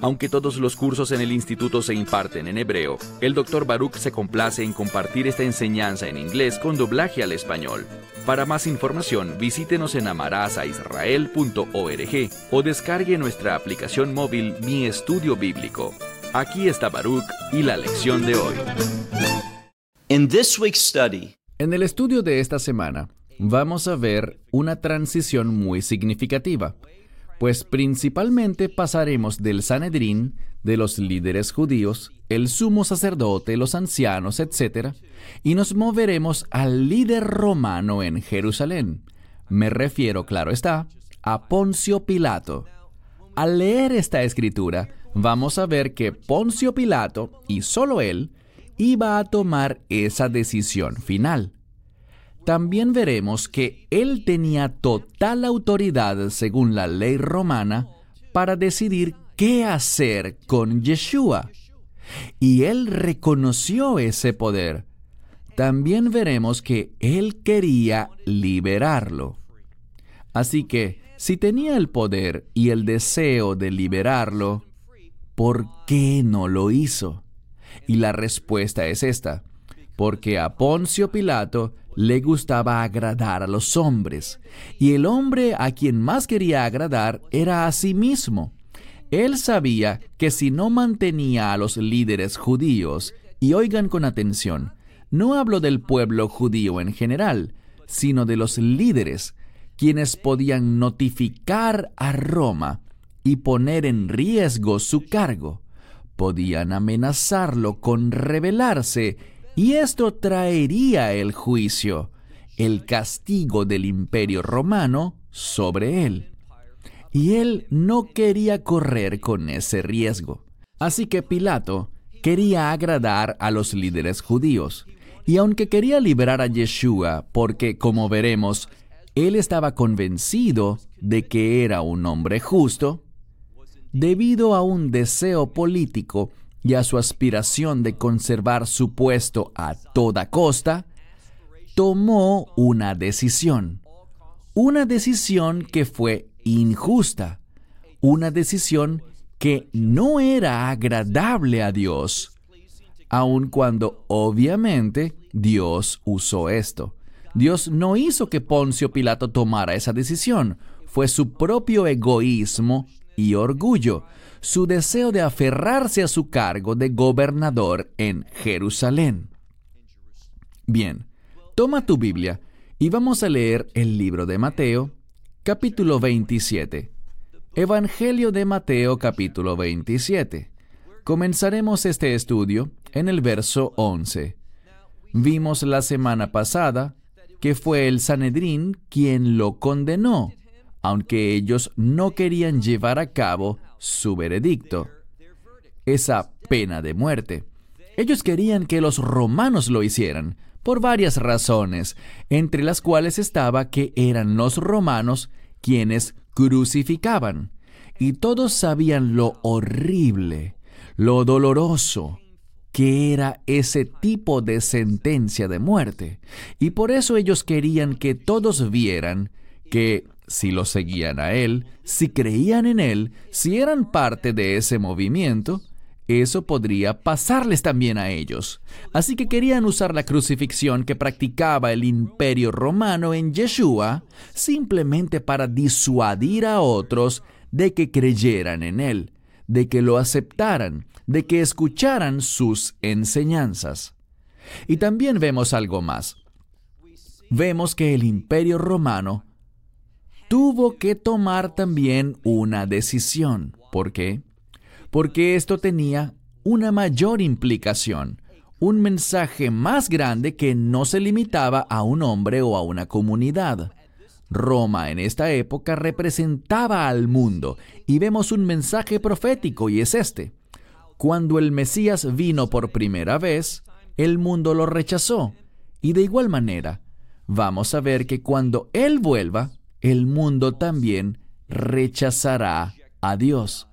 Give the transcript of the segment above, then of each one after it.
Aunque todos los cursos en el instituto se imparten en hebreo, el Dr. Baruch se complace en compartir esta enseñanza en inglés con doblaje al español. Para más información, visítenos en amarazaisrael.org o descargue nuestra aplicación móvil Mi Estudio Bíblico. Aquí está Baruch y la lección de hoy. In this week's study, En el estudio de esta semana vamos a ver una transición muy significativa, pues principalmente pasaremos del Sanedrín, de los líderes judíos, el sumo sacerdote, los ancianos, etc., y nos moveremos al líder romano en Jerusalén. Me refiero, claro está, a Poncio Pilato. Al leer esta escritura, vamos a ver que Poncio Pilato, y solo él, iba a tomar esa decisión final. También veremos que él tenía total autoridad según la ley romana para decidir qué hacer con Yeshua. Y él reconoció ese poder. También veremos que él quería liberarlo. Así que, si tenía el poder y el deseo de liberarlo, ¿por qué no lo hizo? Y la respuesta es esta, porque a Poncio Pilato le gustaba agradar a los hombres, y el hombre a quien más quería agradar era a sí mismo. Él sabía que si no mantenía a los líderes judíos, y oigan con atención, no hablo del pueblo judío en general, sino de los líderes, quienes podían notificar a Roma y poner en riesgo su cargo. Podían amenazarlo con rebelarse y esto traería el juicio, el castigo del imperio romano sobre él. Y él no quería correr con ese riesgo. Así que Pilato quería agradar a los líderes judíos. Y aunque quería liberar a Yeshua, porque como veremos, él estaba convencido de que era un hombre justo, debido a un deseo político y a su aspiración de conservar su puesto a toda costa, tomó una decisión. Una decisión que fue injusta. Una decisión que no era agradable a Dios, aun cuando obviamente Dios usó esto. Dios no hizo que Poncio Pilato tomara esa decisión, fue su propio egoísmo y orgullo, su deseo de aferrarse a su cargo de gobernador en Jerusalén. Bien, toma tu Biblia y vamos a leer el libro de Mateo, capítulo 27. Evangelio de Mateo, capítulo 27. Comenzaremos este estudio en el verso 11. Vimos la semana pasada que fue el Sanedrín quien lo condenó, aunque ellos no querían llevar a cabo su veredicto, esa pena de muerte. Ellos querían que los romanos lo hicieran, por varias razones, entre las cuales estaba que eran los romanos quienes crucificaban, y todos sabían lo horrible, lo doloroso que era ese tipo de sentencia de muerte, y por eso ellos querían que todos vieran que si lo seguían a él, si creían en él, si eran parte de ese movimiento, eso podría pasarles también a ellos. Así que querían usar la crucifixión que practicaba el imperio romano en Yeshua simplemente para disuadir a otros de que creyeran en él, de que lo aceptaran, de que escucharan sus enseñanzas. Y también vemos algo más. Vemos que el imperio romano tuvo que tomar también una decisión. ¿Por qué? Porque esto tenía una mayor implicación, un mensaje más grande que no se limitaba a un hombre o a una comunidad. Roma en esta época representaba al mundo y vemos un mensaje profético y es este. Cuando el Mesías vino por primera vez, el mundo lo rechazó y de igual manera, vamos a ver que cuando Él vuelva, el mundo también rechazará a Dios.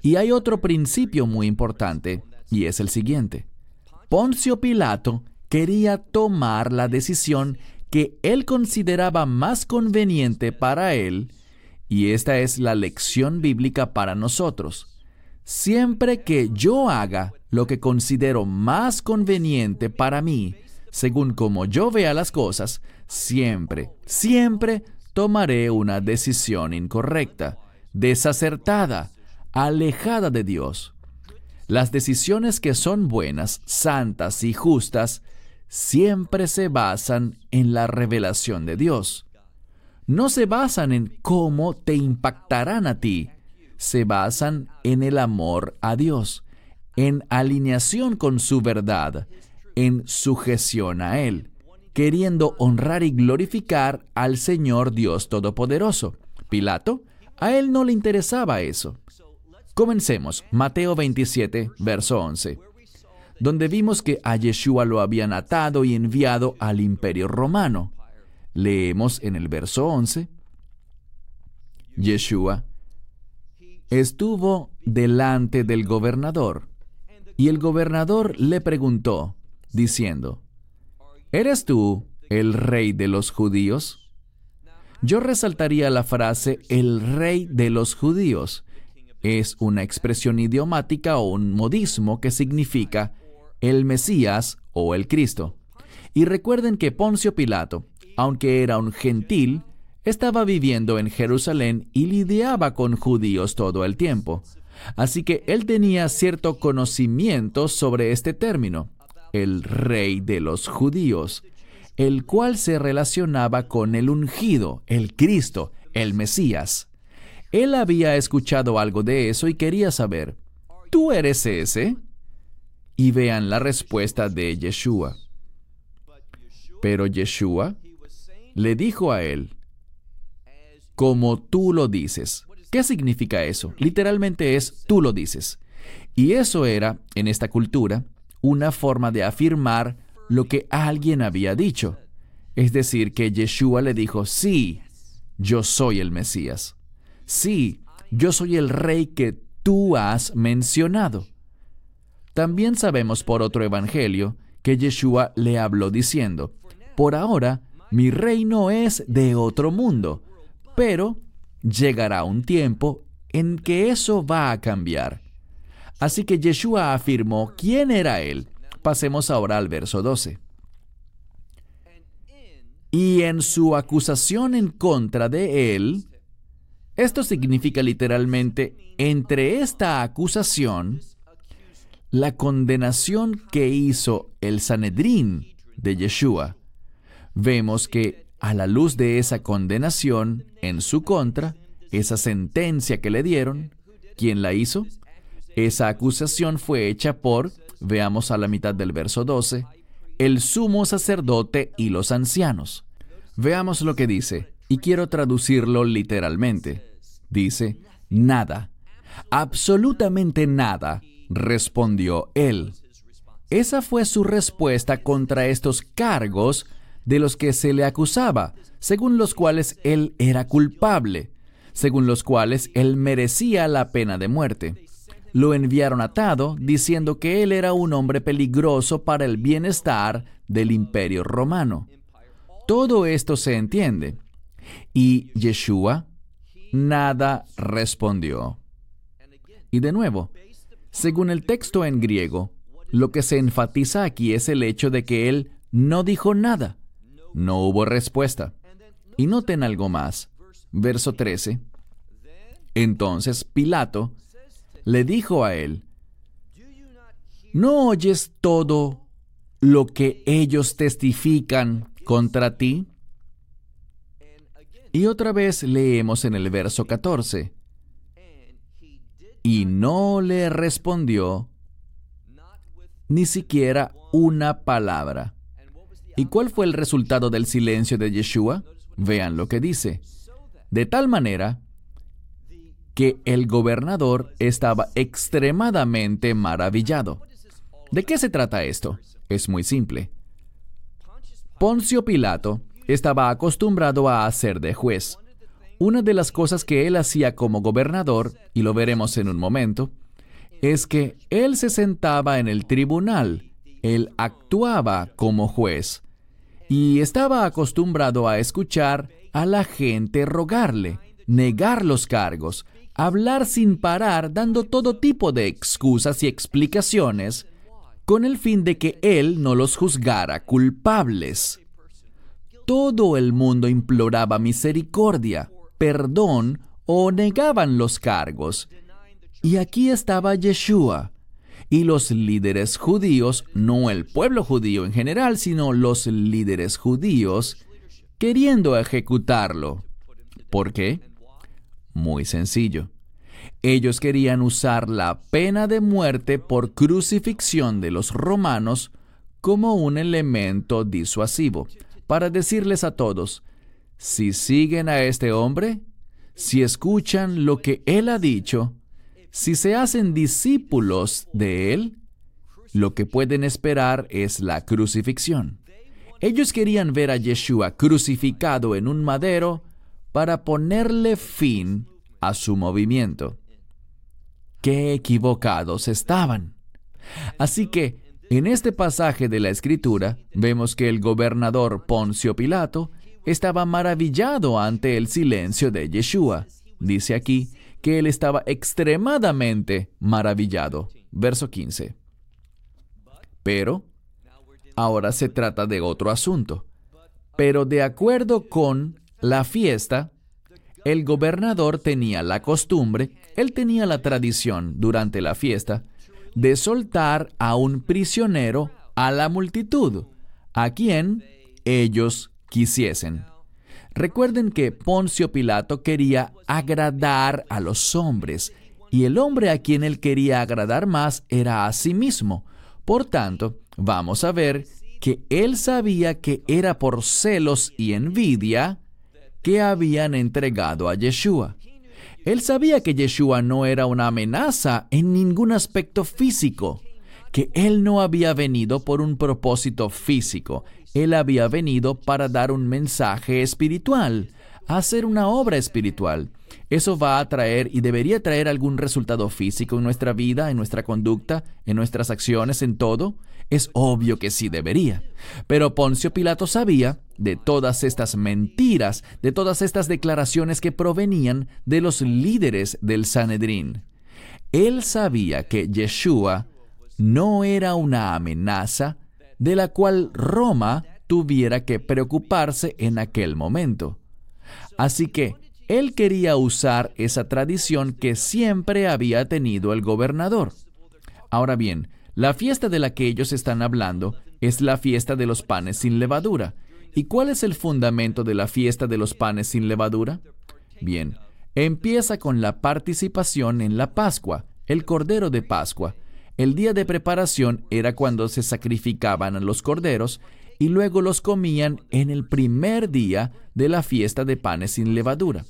Y hay otro principio muy importante, y es el siguiente. Poncio Pilato quería tomar la decisión que él consideraba más conveniente para él, y esta es la lección bíblica para nosotros. Siempre que yo haga lo que considero más conveniente para mí, según como yo vea las cosas, siempre, siempre tomaré una decisión incorrecta, desacertada, alejada de Dios. Las decisiones que son buenas, santas y justas siempre se basan en la revelación de Dios. No se basan en cómo te impactarán a ti, se basan en el amor a Dios, en alineación con su verdad, en sujeción a Él, queriendo honrar y glorificar al Señor Dios Todopoderoso. Pilato, a él no le interesaba eso. Comencemos, Mateo 27, verso 11, donde vimos que a Yeshua lo habían atado y enviado al imperio romano. Leemos en el verso 11, Yeshua estuvo delante del gobernador, y el gobernador le preguntó, diciendo, ¿Eres tú el rey de los judíos? Yo resaltaría la frase el rey de los judíos. Es una expresión idiomática o un modismo que significa el Mesías o el Cristo. Y recuerden que Poncio Pilato, aunque era un gentil, estaba viviendo en Jerusalén y lidiaba con judíos todo el tiempo. Así que él tenía cierto conocimiento sobre este término el rey de los judíos, el cual se relacionaba con el ungido, el Cristo, el Mesías. Él había escuchado algo de eso y quería saber, ¿tú eres ese? Y vean la respuesta de Yeshua. Pero Yeshua le dijo a él, como tú lo dices. ¿Qué significa eso? Literalmente es tú lo dices. Y eso era, en esta cultura, una forma de afirmar lo que alguien había dicho. Es decir, que Yeshua le dijo, sí, yo soy el Mesías. Sí, yo soy el rey que tú has mencionado. También sabemos por otro evangelio que Yeshua le habló diciendo, por ahora mi reino es de otro mundo, pero llegará un tiempo en que eso va a cambiar. Así que Yeshua afirmó quién era él. Pasemos ahora al verso 12. Y en su acusación en contra de él, esto significa literalmente, entre esta acusación, la condenación que hizo el Sanedrín de Yeshua, vemos que a la luz de esa condenación en su contra, esa sentencia que le dieron, ¿quién la hizo? Esa acusación fue hecha por, veamos a la mitad del verso 12, el sumo sacerdote y los ancianos. Veamos lo que dice, y quiero traducirlo literalmente. Dice, nada, absolutamente nada, respondió él. Esa fue su respuesta contra estos cargos de los que se le acusaba, según los cuales él era culpable, según los cuales él merecía la pena de muerte lo enviaron atado, diciendo que él era un hombre peligroso para el bienestar del imperio romano. Todo esto se entiende. Y Yeshua nada respondió. Y de nuevo, según el texto en griego, lo que se enfatiza aquí es el hecho de que él no dijo nada. No hubo respuesta. Y noten algo más. Verso 13. Entonces Pilato le dijo a él, ¿no oyes todo lo que ellos testifican contra ti? Y otra vez leemos en el verso 14, y no le respondió ni siquiera una palabra. ¿Y cuál fue el resultado del silencio de Yeshua? Vean lo que dice. De tal manera que el gobernador estaba extremadamente maravillado. ¿De qué se trata esto? Es muy simple. Poncio Pilato estaba acostumbrado a hacer de juez. una de las cosas que él hacía como gobernador, y lo veremos en un momento, es que él se sentaba en el tribunal, él actuaba como juez, y estaba acostumbrado a escuchar a la gente rogarle, negar los cargos, hablar sin parar, dando todo tipo de excusas y explicaciones, con el fin de que él no los juzgara culpables. Todo el mundo imploraba misericordia, perdón o negaban los cargos. Y aquí estaba Yeshua. Y los líderes judíos, no el pueblo judío en general, sino los líderes judíos, queriendo ejecutarlo. ¿Por qué? Muy sencillo. Ellos querían usar la pena de muerte por crucifixión de los romanos como un elemento disuasivo, para decirles a todos, si siguen a este hombre, si escuchan lo que él ha dicho, si se hacen discípulos de él, lo que pueden esperar es la crucifixión. Ellos querían ver a Yeshua crucificado en un madero para ponerle fin a su movimiento. Qué equivocados estaban. Así que, en este pasaje de la Escritura, vemos que el gobernador Poncio Pilato estaba maravillado ante el silencio de Yeshua. Dice aquí que él estaba extremadamente maravillado. Verso 15. Pero, ahora se trata de otro asunto. Pero de acuerdo con la fiesta, el gobernador tenía la costumbre, él tenía la tradición durante la fiesta, de soltar a un prisionero a la multitud, a quien ellos quisiesen. Recuerden que Poncio Pilato quería agradar a los hombres, y el hombre a quien él quería agradar más era a sí mismo. Por tanto, vamos a ver que él sabía que era por celos y envidia que habían entregado a Yeshua. Él sabía que Yeshua no era una amenaza en ningún aspecto físico, que él no había venido por un propósito físico, él había venido para dar un mensaje espiritual, hacer una obra espiritual. Eso va a traer y debería traer algún resultado físico en nuestra vida, en nuestra conducta, en nuestras acciones, en todo. Es obvio que sí debería. Pero Poncio Pilato sabía de todas estas mentiras, de todas estas declaraciones que provenían de los líderes del Sanedrín. Él sabía que Yeshua no era una amenaza de la cual Roma tuviera que preocuparse en aquel momento. Así que él quería usar esa tradición que siempre había tenido el gobernador. Ahora bien, la fiesta de la que ellos están hablando es la fiesta de los panes sin levadura. ¿Y cuál es el fundamento de la fiesta de los panes sin levadura? Bien, empieza con la participación en la Pascua, el Cordero de Pascua, el día de preparación era cuando se sacrificaban los corderos y luego los comían en el primer día de la fiesta de panes sin levadura.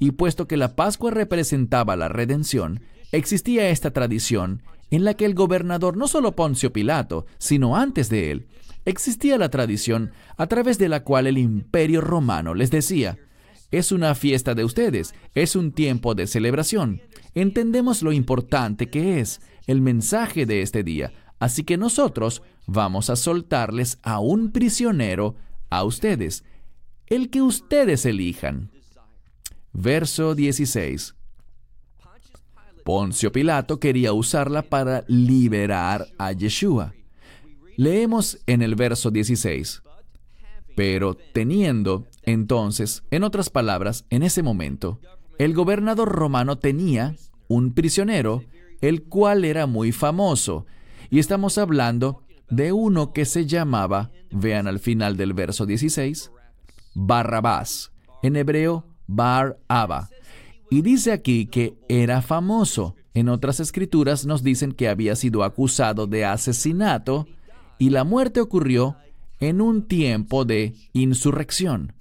Y puesto que la Pascua representaba la redención, existía esta tradición en la que el gobernador, no solo Poncio Pilato, sino antes de él, existía la tradición a través de la cual el imperio romano les decía, es una fiesta de ustedes, es un tiempo de celebración. Entendemos lo importante que es, el mensaje de este día. Así que nosotros vamos a soltarles a un prisionero a ustedes, el que ustedes elijan. Verso 16. Poncio Pilato quería usarla para liberar a Yeshua. Leemos en el verso 16. Pero teniendo, entonces, en otras palabras, en ese momento, el gobernador romano tenía un prisionero el cual era muy famoso. Y estamos hablando de uno que se llamaba, vean al final del verso 16, Barrabás, en hebreo Bar Abba. Y dice aquí que era famoso. En otras escrituras nos dicen que había sido acusado de asesinato y la muerte ocurrió en un tiempo de insurrección.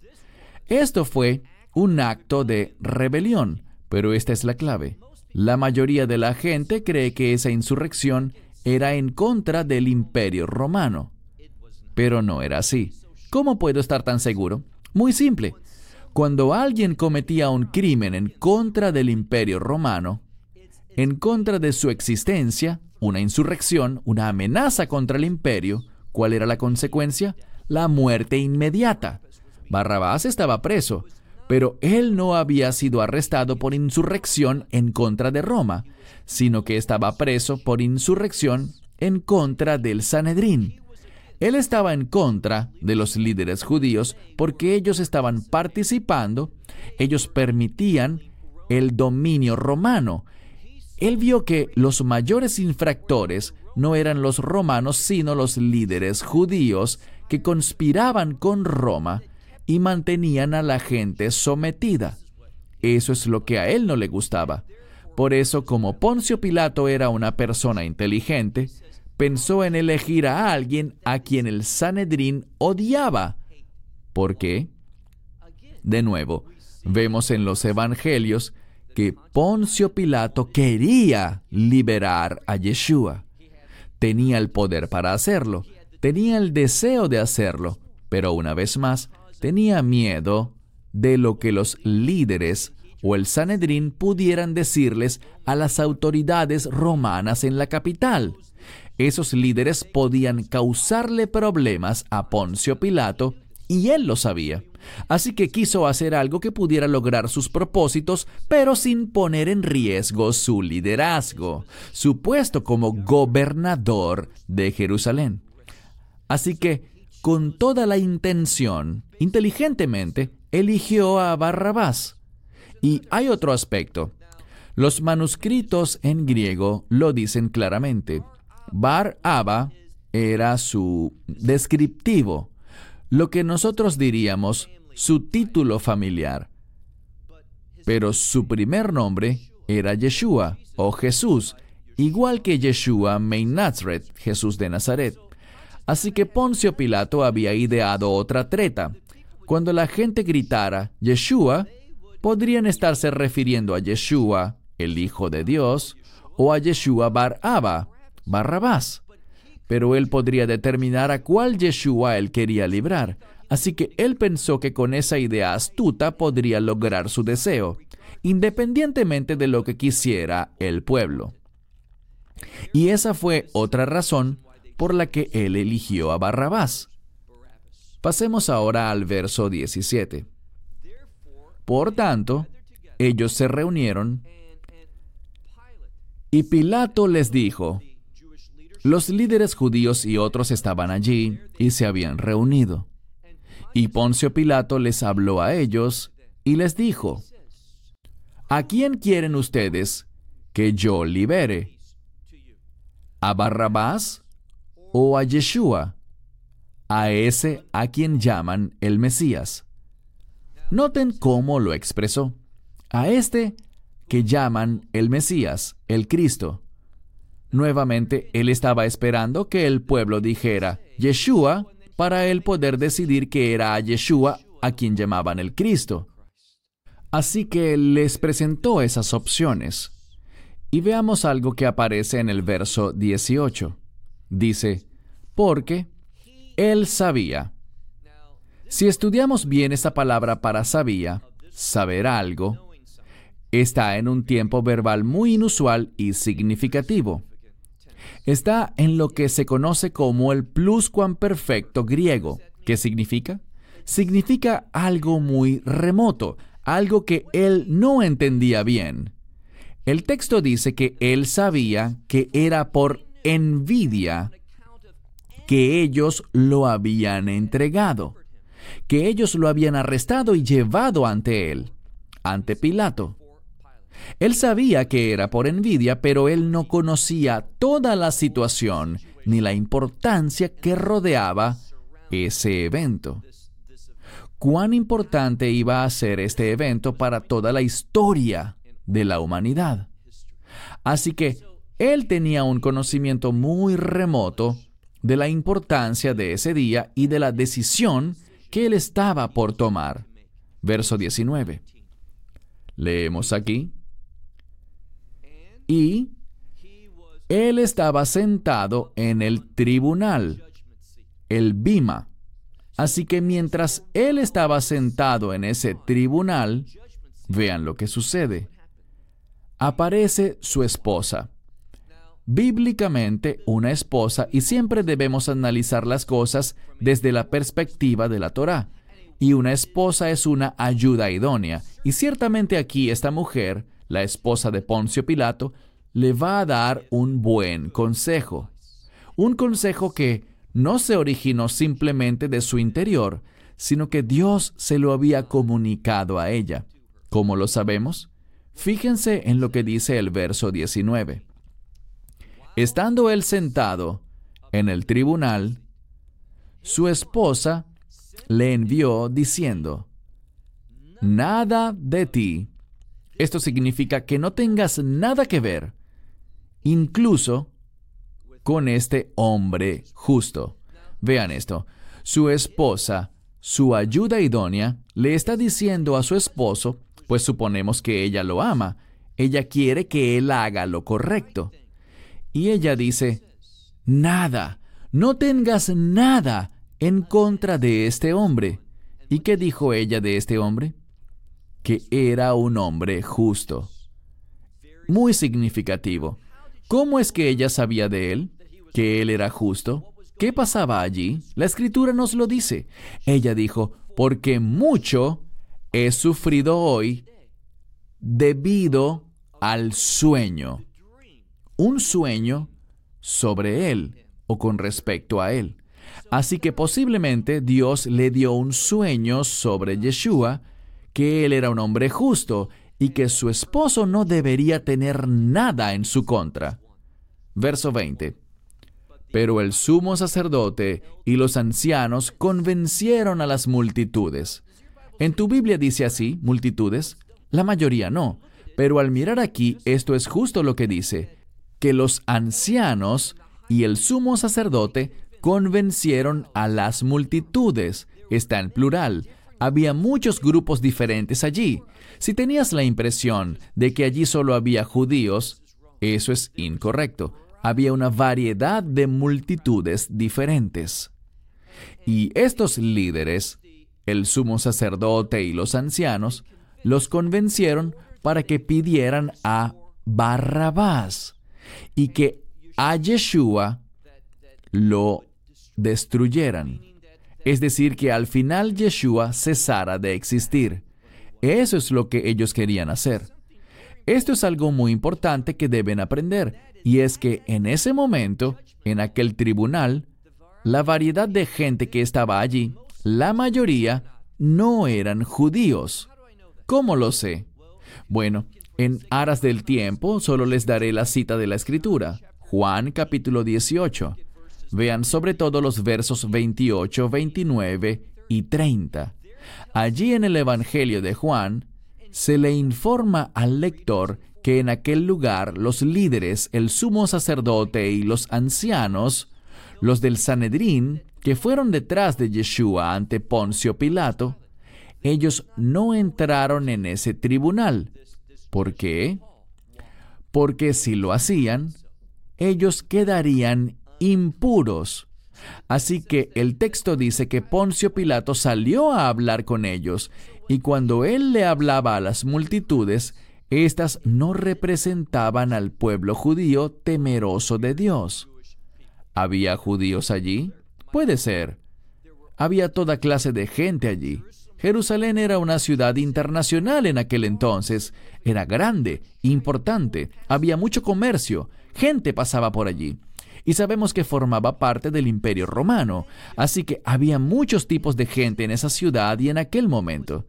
Esto fue un acto de rebelión, pero esta es la clave. La mayoría de la gente cree que esa insurrección era en contra del imperio romano. Pero no era así. ¿Cómo puedo estar tan seguro? Muy simple. Cuando alguien cometía un crimen en contra del imperio romano, en contra de su existencia, una insurrección, una amenaza contra el imperio, ¿cuál era la consecuencia? La muerte inmediata. Barrabás estaba preso, pero él no había sido arrestado por insurrección en contra de Roma, sino que estaba preso por insurrección en contra del Sanedrín. Él estaba en contra de los líderes judíos porque ellos estaban participando, ellos permitían el dominio romano. Él vio que los mayores infractores no eran los romanos, sino los líderes judíos que conspiraban con Roma y mantenían a la gente sometida. Eso es lo que a él no le gustaba. Por eso, como Poncio Pilato era una persona inteligente, pensó en elegir a alguien a quien el Sanedrín odiaba. ¿Por qué? De nuevo, vemos en los Evangelios que Poncio Pilato quería liberar a Yeshua. Tenía el poder para hacerlo, tenía el deseo de hacerlo, pero una vez más, tenía miedo de lo que los líderes o el Sanedrín pudieran decirles a las autoridades romanas en la capital. Esos líderes podían causarle problemas a Poncio Pilato y él lo sabía. Así que quiso hacer algo que pudiera lograr sus propósitos, pero sin poner en riesgo su liderazgo, su puesto como gobernador de Jerusalén. Así que, con toda la intención, inteligentemente, eligió a Barrabás. Y hay otro aspecto. Los manuscritos en griego lo dicen claramente. Bar Abba era su descriptivo, lo que nosotros diríamos su título familiar. Pero su primer nombre era Yeshua o Jesús, igual que Yeshua Mein Nazareth, Jesús de Nazaret. Así que Poncio Pilato había ideado otra treta. Cuando la gente gritara Yeshua, podrían estarse refiriendo a Yeshua, el Hijo de Dios, o a Yeshua Bar Abba, Barrabás. Pero él podría determinar a cuál Yeshua él quería librar. Así que él pensó que con esa idea astuta podría lograr su deseo, independientemente de lo que quisiera el pueblo. Y esa fue otra razón por la que él eligió a Barrabás. Pasemos ahora al verso 17. Por tanto, ellos se reunieron y Pilato les dijo, los líderes judíos y otros estaban allí y se habían reunido. Y Poncio Pilato les habló a ellos y les dijo, ¿A quién quieren ustedes que yo libere? ¿A Barrabás o a Yeshua? A ese a quien llaman el Mesías. Noten cómo lo expresó. A este que llaman el Mesías, el Cristo. Nuevamente, él estaba esperando que el pueblo dijera Yeshua para él poder decidir que era a Yeshua a quien llamaban el Cristo. Así que les presentó esas opciones. Y veamos algo que aparece en el verso 18. Dice, porque él sabía. Si estudiamos bien esa palabra para sabía, saber algo, está en un tiempo verbal muy inusual y significativo está en lo que se conoce como el pluscuamperfecto griego. ¿Qué significa? Significa algo muy remoto, algo que él no entendía bien. El texto dice que él sabía que era por envidia que ellos lo habían entregado, que ellos lo habían arrestado y llevado ante él, ante Pilato. Él sabía que era por envidia, pero él no conocía toda la situación ni la importancia que rodeaba ese evento. ¿Cuán importante iba a ser este evento para toda la historia de la humanidad? Así que él tenía un conocimiento muy remoto de la importancia de ese día y de la decisión que él estaba por tomar. Verso 19. Leemos aquí y él estaba sentado en el tribunal, el bima, Así que mientras él estaba sentado en ese tribunal, vean lo que sucede. Aparece su esposa. Bíblicamente, una esposa, y siempre debemos analizar las cosas desde la perspectiva de la Torah. Y una esposa es una ayuda idónea. Y ciertamente aquí esta mujer, la esposa de Poncio Pilato, le va a dar un buen consejo. Un consejo que no se originó simplemente de su interior, sino que Dios se lo había comunicado a ella. ¿Cómo lo sabemos? Fíjense en lo que dice el verso 19. Estando él sentado en el tribunal, su esposa le envió diciendo, Nada de ti. Esto significa que no tengas nada que ver, incluso con este hombre justo. Vean esto. Su esposa, su ayuda idónea, le está diciendo a su esposo, pues suponemos que ella lo ama, ella quiere que él haga lo correcto. Y ella dice, nada, no tengas nada en contra de este hombre. ¿Y qué dijo ella de este hombre? Que era un hombre justo. Muy significativo. ¿Cómo es que ella sabía de él? que él era justo? ¿Qué pasaba allí? La escritura nos lo dice. Ella dijo, porque mucho he sufrido hoy debido al sueño. Un sueño sobre él o con respecto a él. Así que posiblemente Dios le dio un sueño sobre Yeshua, que él era un hombre justo y que su esposo no debería tener nada en su contra. Verso 20. Pero el sumo sacerdote y los ancianos convencieron a las multitudes. En tu Biblia dice así, multitudes, la mayoría no, pero al mirar aquí esto es justo lo que dice, que los ancianos y el sumo sacerdote convencieron a las multitudes. Está en plural. Había muchos grupos diferentes allí. Si tenías la impresión de que allí solo había judíos, eso es incorrecto había una variedad de multitudes diferentes. Y estos líderes, el sumo sacerdote y los ancianos, los convencieron para que pidieran a Barrabás y que a Yeshua lo destruyeran. Es decir, que al final Yeshua cesara de existir. Eso es lo que ellos querían hacer. Esto es algo muy importante que deben aprender. Y es que en ese momento, en aquel tribunal, la variedad de gente que estaba allí, la mayoría no eran judíos. ¿Cómo lo sé? Bueno, en aras del tiempo solo les daré la cita de la escritura. Juan capítulo 18. Vean sobre todo los versos 28, 29 y 30. Allí en el Evangelio de Juan se le informa al lector que en aquel lugar los líderes, el sumo sacerdote y los ancianos, los del Sanedrín, que fueron detrás de Yeshua ante Poncio Pilato, ellos no entraron en ese tribunal. ¿Por qué? Porque si lo hacían, ellos quedarían impuros. Así que el texto dice que Poncio Pilato salió a hablar con ellos, y cuando él le hablaba a las multitudes, estas no representaban al pueblo judío temeroso de Dios. ¿Había judíos allí? Puede ser. Había toda clase de gente allí. Jerusalén era una ciudad internacional en aquel entonces. Era grande, importante, había mucho comercio, gente pasaba por allí y sabemos que formaba parte del imperio romano, así que había muchos tipos de gente en esa ciudad y en aquel momento.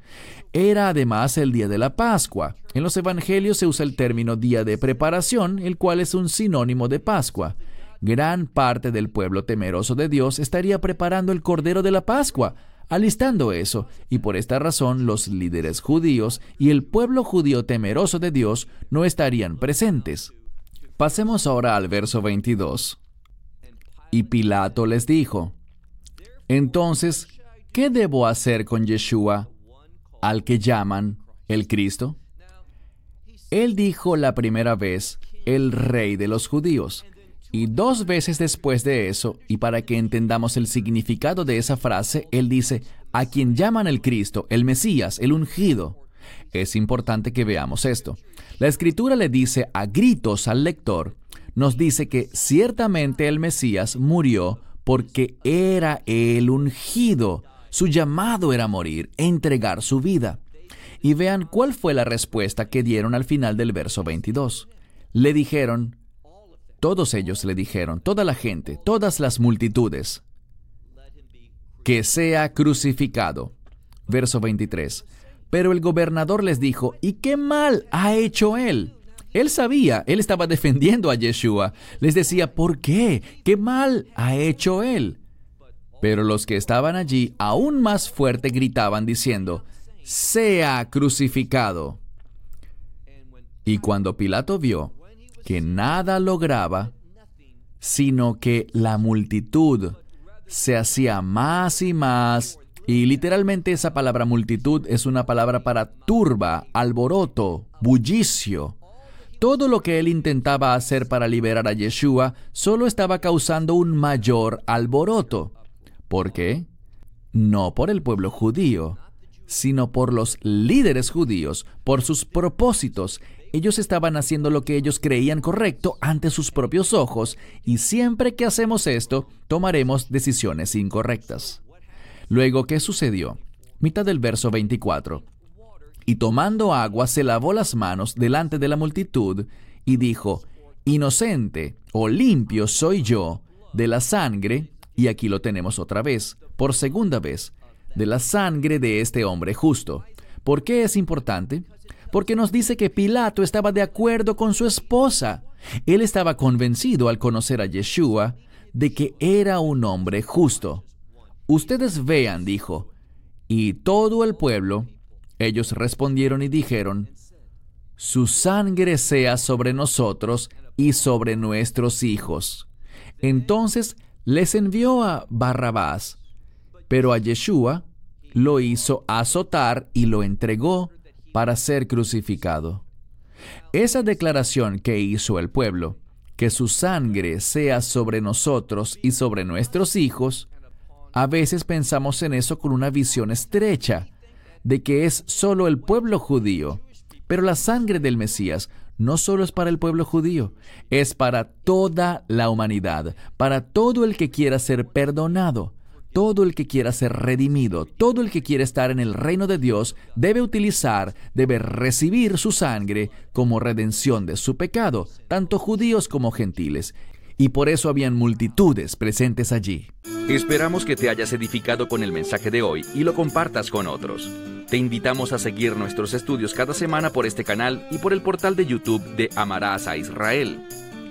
Era además el día de la Pascua. En los evangelios se usa el término día de preparación, el cual es un sinónimo de Pascua. Gran parte del pueblo temeroso de Dios estaría preparando el Cordero de la Pascua, alistando eso, y por esta razón los líderes judíos y el pueblo judío temeroso de Dios no estarían presentes. Pasemos ahora al verso 22. Y Pilato les dijo, entonces, ¿qué debo hacer con Yeshua, al que llaman el Cristo? Él dijo la primera vez, el rey de los judíos, Y dos veces después de eso, y para que entendamos el significado de esa frase, él dice, a quien llaman el Cristo, el Mesías, el ungido. Es importante que veamos esto. La escritura le dice a gritos al lector, nos dice que ciertamente el Mesías murió porque era el ungido. Su llamado era morir, entregar su vida. Y vean cuál fue la respuesta que dieron al final del verso 22. Le dijeron, todos ellos le dijeron, toda la gente, todas las multitudes, que sea crucificado. Verso 23. Pero el gobernador les dijo, ¿y qué mal ha hecho él? Él sabía, él estaba defendiendo a Yeshua. Les decía, ¿por qué? ¿Qué mal ha hecho él? Pero los que estaban allí aún más fuerte gritaban diciendo, sea crucificado. Y cuando Pilato vio que nada lograba, sino que la multitud se hacía más y más, y literalmente esa palabra multitud es una palabra para turba, alboroto, bullicio. Todo lo que él intentaba hacer para liberar a Yeshua solo estaba causando un mayor alboroto. ¿Por qué? No por el pueblo judío, sino por los líderes judíos, por sus propósitos ellos estaban haciendo lo que ellos creían correcto ante sus propios ojos y siempre que hacemos esto, tomaremos decisiones incorrectas. Luego, ¿qué sucedió? Mitad del verso 24. Y tomando agua se lavó las manos delante de la multitud y dijo, Inocente o limpio soy yo de la sangre, y aquí lo tenemos otra vez, por segunda vez, de la sangre de este hombre justo. ¿Por qué es importante? Porque nos dice que Pilato estaba de acuerdo con su esposa. Él estaba convencido al conocer a Yeshua de que era un hombre justo. Ustedes vean, dijo, y todo el pueblo, ellos respondieron y dijeron, su sangre sea sobre nosotros y sobre nuestros hijos. Entonces les envió a Barrabás, pero a Yeshua lo hizo azotar y lo entregó para ser crucificado. Esa declaración que hizo el pueblo, que su sangre sea sobre nosotros y sobre nuestros hijos, a veces pensamos en eso con una visión estrecha, de que es solo el pueblo judío. Pero la sangre del Mesías no solo es para el pueblo judío, es para toda la humanidad, para todo el que quiera ser perdonado, todo el que quiera ser redimido, todo el que quiera estar en el reino de Dios, debe utilizar, debe recibir su sangre como redención de su pecado, tanto judíos como gentiles. Y por eso habían multitudes presentes allí. Esperamos que te hayas edificado con el mensaje de hoy y lo compartas con otros. Te invitamos a seguir nuestros estudios cada semana por este canal y por el portal de YouTube de Amarás a Israel.